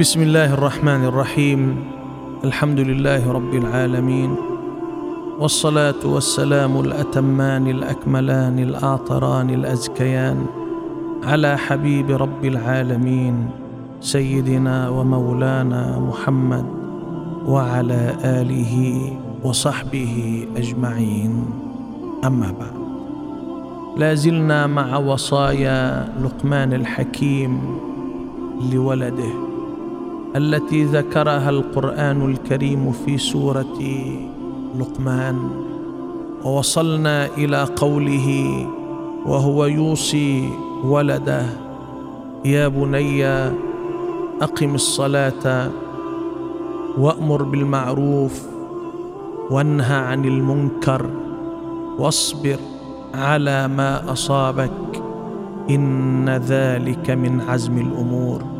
بسم الله الرحمن الرحيم الحمد لله رب العالمين والصلاه والسلام الاتمان الاكملان الاعطران الازكيان على حبيب رب العالمين سيدنا ومولانا محمد وعلى اله وصحبه اجمعين اما بعد لا زلنا مع وصايا لقمان الحكيم لولده التي ذكرها القرآن الكريم في سورة لقمان. ووصلنا إلى قوله وهو يوصي ولده. يا بني أقم الصلاة وأمر بالمعروف وانهى عن المنكر واصبر على ما أصابك. إن ذلك من عزم الأمور.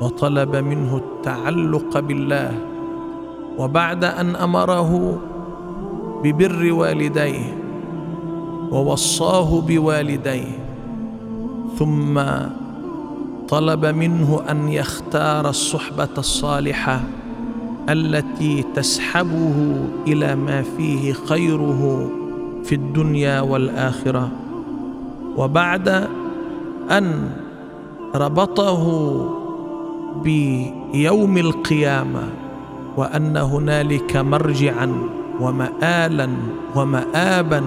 وطلب منه التعلق بالله وبعد أن أمره ببر والديه ووصاه بوالديه ثم طلب منه أن يختار الصحبة الصالحة التي تسحبه إلى ما فيه خيره في الدنيا والآخرة. وبعد أن ربطه بيوم القيامة وأن هنالك مرجعا ومآلا ومآبا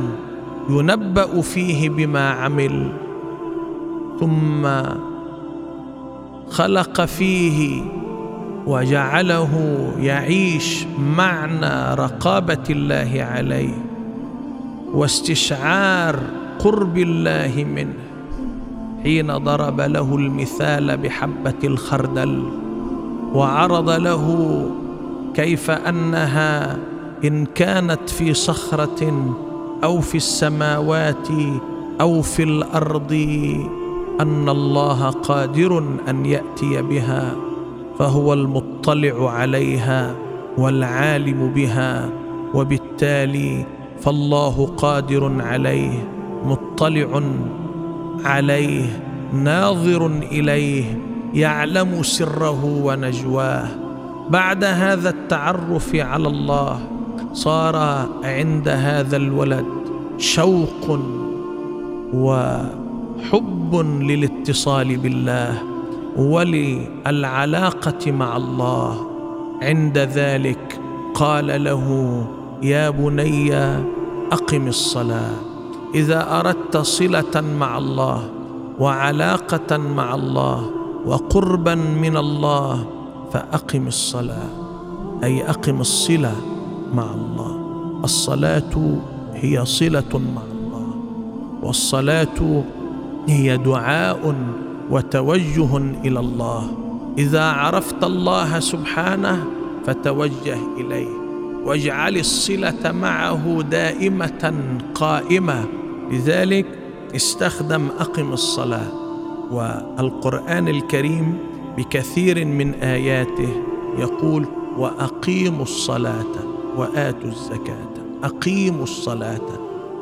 ينبأ فيه بما عمل ثم خلق فيه وجعله يعيش معنى رقابة الله عليه واستشعار قرب الله منه. حين ضرب له المثال بحبة الخردل وعرض له كيف أنها إن كانت في صخرة أو في السماوات أو في الأرض أن الله قادر أن يأتي بها فهو المطلع عليها والعالم بها وبالتالي فالله قادر عليه مطلع عليه ناظر إليه يعلم سره ونجواه. بعد هذا التعرف على الله صار عند هذا الولد شوق وحب للاتصال بالله وللعلاقة مع الله. عند ذلك قال له يا بني أقم الصلاة. إذا أردت صلة مع الله وعلاقة مع الله وقربا من الله فأقم الصلاة أي أقم الصلة مع الله. الصلاة هي صلة مع الله والصلاة هي دعاء وتوجه إلى الله. إذا عرفت الله سبحانه فتوجه إليه واجعل الصلة معه دائمة قائمة. لذلك استخدم أقم الصلاة والقرآن الكريم بكثير من آياته يقول وأقيموا الصلاة وآتوا الزكاة. أقيموا الصلاة.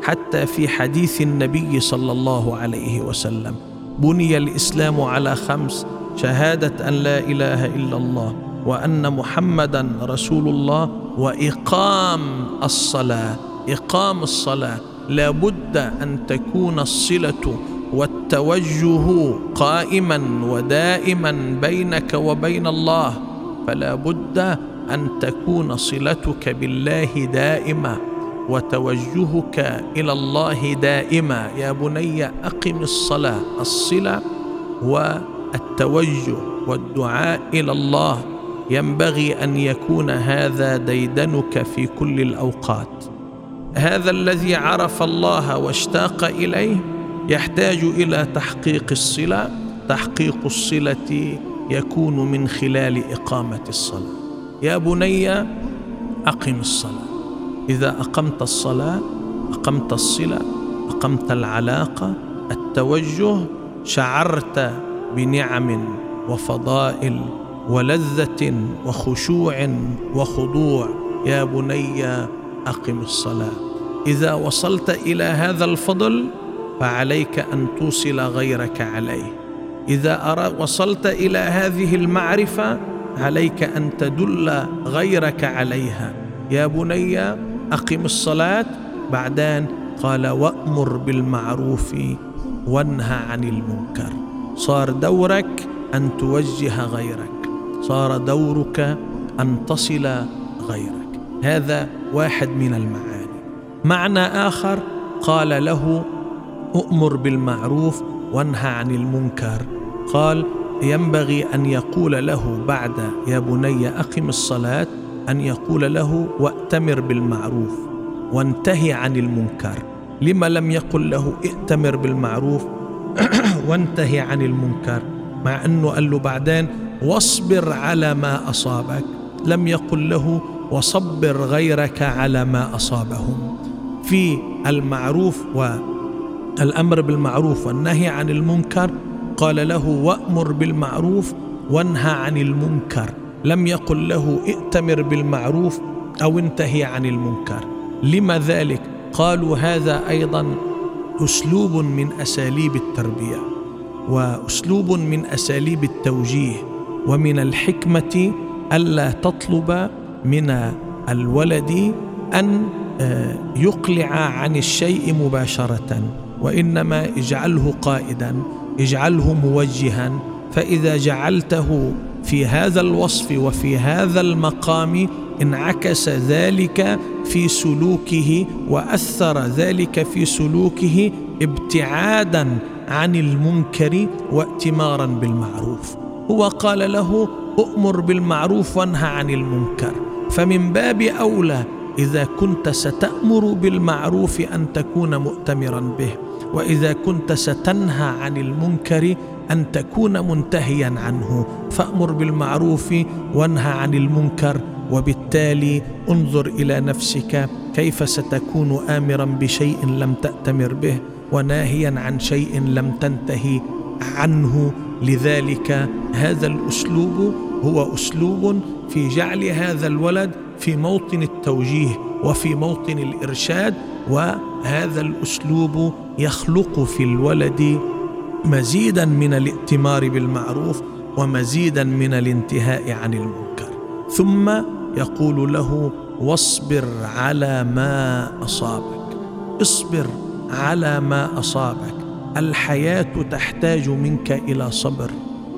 حتى في حديث النبي صلى الله عليه وسلم بني الإسلام على خمس شهادة أن لا إله إلا الله وأن محمدا رسول الله وإقام الصلاة. إقام الصلاة. لابد أن تكون الصلة والتوجه قائما ودائما بينك وبين الله. فلا بد أن تكون صلتك بالله دائمه وتوجهك إلى الله دائما. يا بني أقم الصلاة الصلة والتوجه والدعاء إلى الله. ينبغي أن يكون هذا ديدنك في كل الأوقات. هذا الذي عرف الله واشتاق إليه يحتاج إلى تحقيق الصلة. تحقيق الصلة يكون من خلال إقامة الصلاة. يا بني أقم الصلاة. إذا أقمت الصلاة أقمت الصلة أقمت العلاقة التوجه شعرت بنعم وفضائل ولذة وخشوع وخضوع. يا بني أقم الصلاة. إذا وصلت إلى هذا الفضل فعليك أن توصل غيرك عليه. إذا وصلت إلى هذه المعرفة عليك أن تدل غيرك عليها. يا بني أقم الصلاة. بعدين قال وأمر بالمعروف وانهى عن المنكر. صار دورك أن توجه غيرك. صار دورك أن تصل غيرك. هذا واحد من المعاني. معنى آخر قال له أؤمر بالمعروف وانهى عن المنكر. قال ينبغي أن يقول له بعد يا بني أقم الصلاة أن يقول له وأتمر بالمعروف وانتهي عن المنكر. لما لم يقل له ائتمر بالمعروف وانتهي عن المنكر. مع أنه قال له بعدين واصبر على ما أصابك. لم يقل له وصبر غيرك على ما أصابهم. في المعروف والامر بالمعروف والنهي عن المنكر قال له وأمر بالمعروف وانهى عن المنكر. لم يقل له ائتمر بالمعروف أو انتهي عن المنكر. لما ذلك؟ قالوا هذا أيضا أسلوب من أساليب التربية وأسلوب من أساليب التوجيه. ومن الحكمة ألا تطلب من الولد أن آه، يقلع عن الشيء مباشرة وإنما اجعله قائدا اجعله موجها. فإذا جعلته في هذا الوصف وفي هذا المقام انعكس ذلك في سلوكه وأثر ذلك في سلوكه ابتعادا عن المنكر واتمارا بالمعروف. هو قال له أؤمر بالمعروف وانهى عن المنكر. فمن باب أولى إذا كنت ستأمر بالمعروف أن تكون مؤتمرا به وإذا كنت ستنهى عن المنكر أن تكون منتهيا عنه. فأمر بالمعروف وانهى عن المنكر وبالتالي انظر إلى نفسك كيف ستكون امرا بشيء لم تأتمر به وناهيا عن شيء لم تنتهي عنه. لذلك هذا الأسلوب هو أسلوب في جعل هذا الولد في موطن التوجيه وفي موطن الإرشاد وهذا الأسلوب يخلق في الولد مزيدا من الائتمار بالمعروف ومزيدا من الانتهاء عن المنكر. ثم يقول له واصبر على ما أصابك اصبر على ما أصابك. الحياة تحتاج منك إلى صبر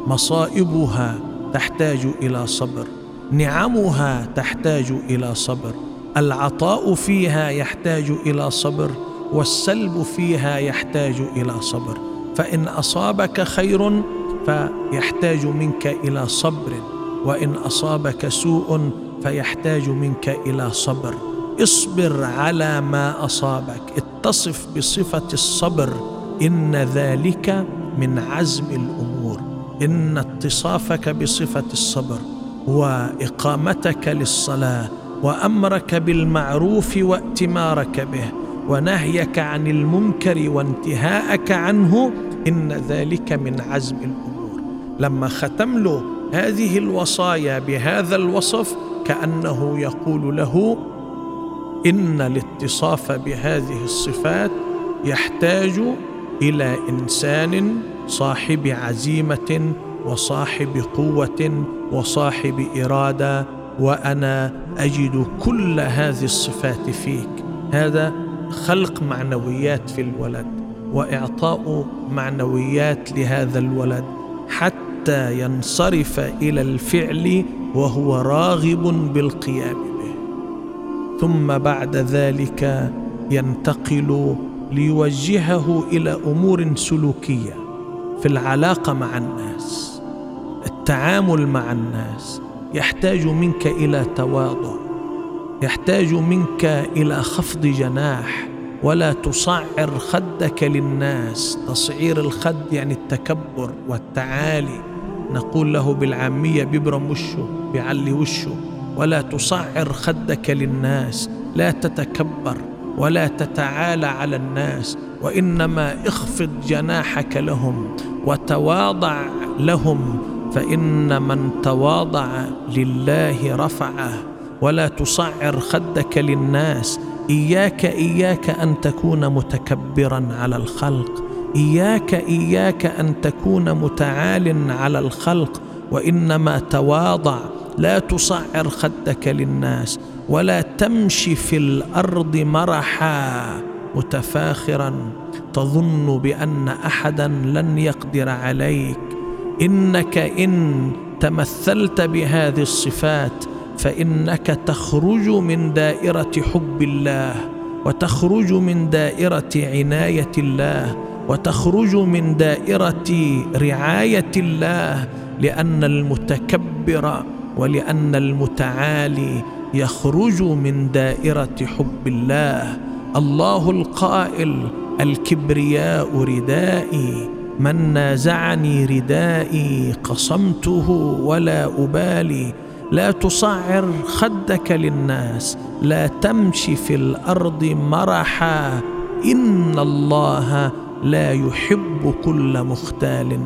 مصائبها تحتاج إلى صبر. نعمها تحتاج إلى صبر. العطاء فيها يحتاج إلى صبر والسلب فيها يحتاج إلى صبر. فإن أصابك خير فيحتاج منك إلى صبر وإن أصابك سوء فيحتاج منك إلى صبر. اصبر على ما أصابك اتصف بصفة الصبر. إن ذلك من عزم الأمور. إن اتصافك بصفة الصبر واقامتك للصلاة وأمرك بالمعروف واتمارك به ونهيك عن المنكر وانتهاءك عنه إن ذلك من عزم الأمور. لما ختم له هذه الوصايا بهذا الوصف كأنه يقول له إن الاتصاف بهذه الصفات يحتاج إلى إنسان صاحب عزيمة وصاحب قوة وصاحب إرادة وأنا أجد كل هذه الصفات فيك. هذا خلق معنويات في الولد وإعطاء معنويات لهذا الولد حتى ينصرف إلى الفعل وهو راغب بالقيام به. ثم بعد ذلك ينتقل ليوجهه إلى أمور سلوكية. في العلاقة مع الناس التعامل مع الناس يحتاج منك إلى تواضع يحتاج منك إلى خفض جناح ولا تصعر خدك للناس تصعير الخد يعني التكبر والتعالي. نقول له بالعامية بيبرم وشه بيعلي وشه. ولا تصعر خدك للناس لا تتكبر ولا تتعالى على الناس. وإنما اخفض جناحك لهم وتواضع لهم فإن من تواضع لله رفعه ولا تصعر خدك للناس. إياك إياك أن تكون متكبرا على الخلق. إياك إياك أن تكون متعال على الخلق. وإنما تواضع لا تصعر خدك للناس. ولا تمشي في الأرض مرحا. متفاخرا تظن بأن احدا لن يقدر عليك. إنك إن تمثلت بهذه الصفات فإنك تخرج من دائرة حب الله وتخرج من دائرة عناية الله وتخرج من دائرة رعاية الله لأن المتكبر ولأن المتعالي يخرج من دائرة حب الله. الله القائل الكبرياء ردائي من نازعني ردائي قصمته ولا أبالي. لا تصعر خدك للناس لا تمشي في الأرض مرحا. إن الله لا يحب كل مختال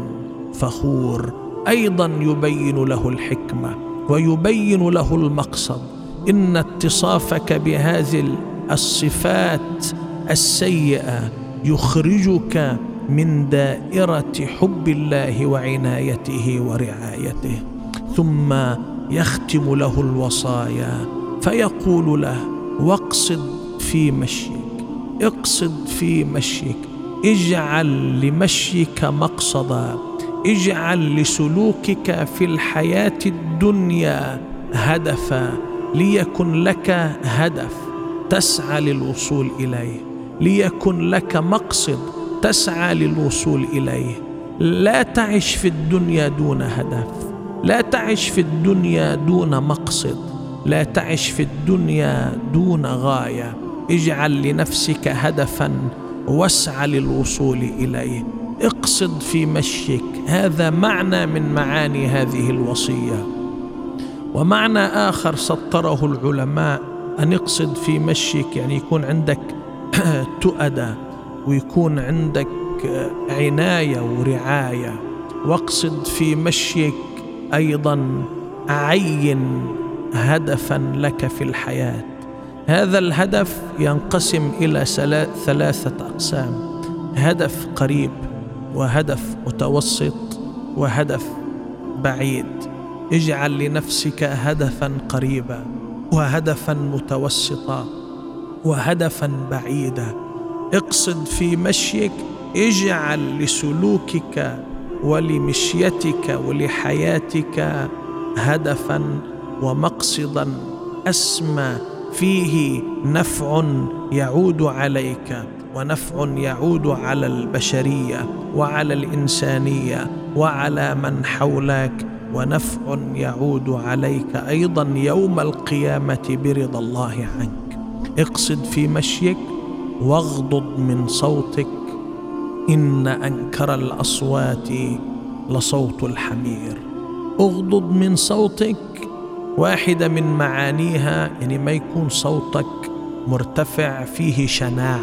فخور. أيضا يبين له الحكمة ويبين له المقصد. إن اتصافك بهذه الصفات السيئة يخرجك من دائرة حب الله وعنايته ورعايته ثم يختم له الوصايا فيقول له واقصد في مشيك اقصد في مشيك اجعل لمشيك مقصدا اجعل لسلوكك في الحياة الدنيا هدفا ليكن لك هدف. تسعى للوصول إليه ليكن لك مقصد تسعى للوصول إليه. لا تعش في الدنيا دون هدف لا تعش في الدنيا دون مقصد لا تعش في الدنيا دون غاية. اجعل لنفسك هدفا واسعى للوصول إليه. اقصد في مشيك هذا معنى من معاني هذه الوصية. ومعنى آخر سطره العلماء أن اقصد في مشيك يعني يكون عندك تؤدى ويكون عندك عناية ورعاية. واقصد في مشيك أيضا عين هدفا لك في الحياة. هذا الهدف ينقسم إلى ثلاثة أقسام هدف قريب وهدف متوسط وهدف بعيد. اجعل لنفسك هدفا قريبا. وهدفا متوسطا وهدفا بعيدا. اقصد في مشيك اجعل لسلوكك ولمشيتك ولحياتك هدفا ومقصدا. أسمى فيه نفع يعود عليك ونفع يعود على البشرية وعلى الإنسانية وعلى من حولك. ونفع يعود عليك أيضا يوم القيامة برضا الله عنك. اقصد في مشيك واغضض من صوتك. إن أنكر الأصوات لصوت الحمير. اغضض من صوتك. واحدة من معانيها يعني ما يكون صوتك مرتفع فيه شناع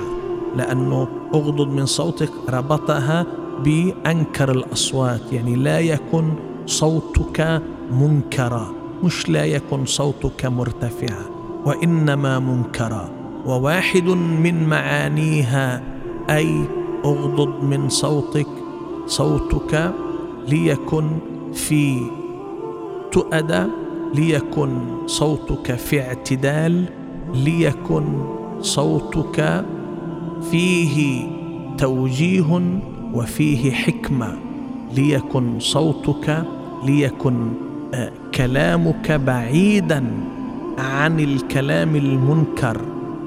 لأنه اغضض من صوتك ربطها بأنكر الأصوات يعني لا يكن صوتك منكرا مش لا يكن صوتك مرتفعا وإنما منكرا وواحد من معانيها أي أغضض من صوتك صوتك ليكن في تؤدى ليكن صوتك في اعتدال ليكن صوتك فيه توجيه وفيه حكمة ليكن صوتك ليكن آه، كلامك بعيدا عن الكلام المنكر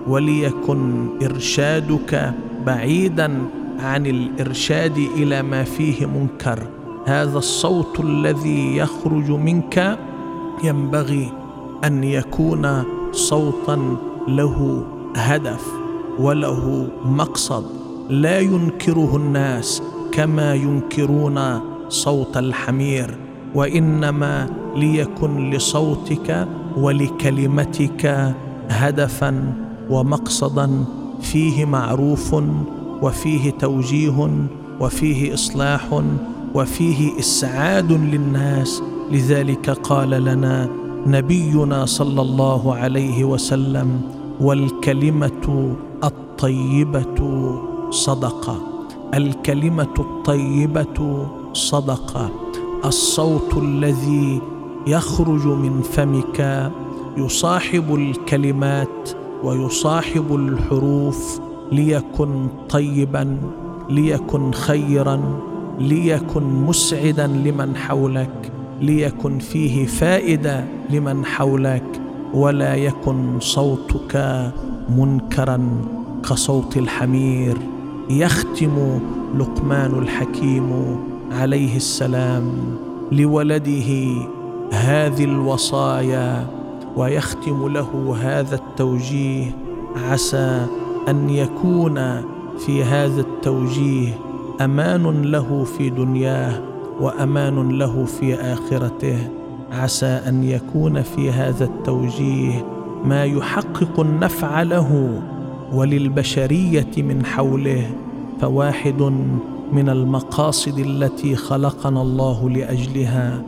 وليكن إرشادك بعيدا عن الإرشاد إلى ما فيه منكر. هذا الصوت الذي يخرج منك ينبغي أن يكون صوتا له هدف وله مقصد. لا ينكره الناس كما ينكرون صوت الحمير. وإنما ليكن لصوتك ولكلمتك هدفا ومقصدا فيه معروف وفيه توجيه وفيه إصلاح وفيه إسعاد للناس. لذلك قال لنا نبينا صلى الله عليه وسلم والكلمة الطيبة صدقة. الكلمة الطيبة صدقة. الصوت الذي يخرج من فمك يصاحب الكلمات ويصاحب الحروف ليكن طيبا ليكن خيرا ليكن مسعدا لمن حولك ليكن فيه فائدة لمن حولك ولا يكن صوتك منكرا كصوت الحمير. يختم لقمان الحكيم عليه السلام لولده هذه الوصايا ويختم له هذا التوجيه عسى أن يكون في هذا التوجيه أمان له في دنياه وأمان له في آخرته. عسى أن يكون في هذا التوجيه ما يحقق النفع له وللبشرية من حوله. فواحد من المقاصد التي خلقنا الله لأجلها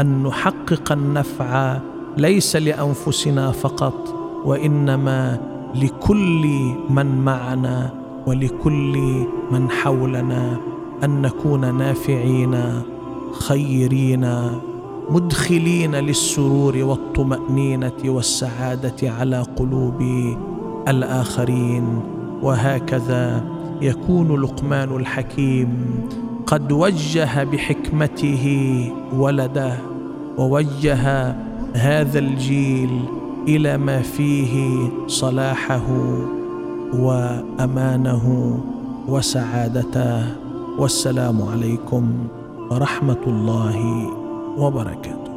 أن نحقق النفع ليس لأنفسنا فقط وإنما لكل من معنا ولكل من حولنا أن نكون نافعين خيرين مدخلين للسرور والطمأنينة والسعادة على قلوب الآخرين. وهكذا يكون لقمان الحكيم. قد وجه بحكمته ولده ووجه هذا الجيل إلى ما فيه صلاحه وأمانه وسعادته. والسلام عليكم ورحمة الله وبركاته.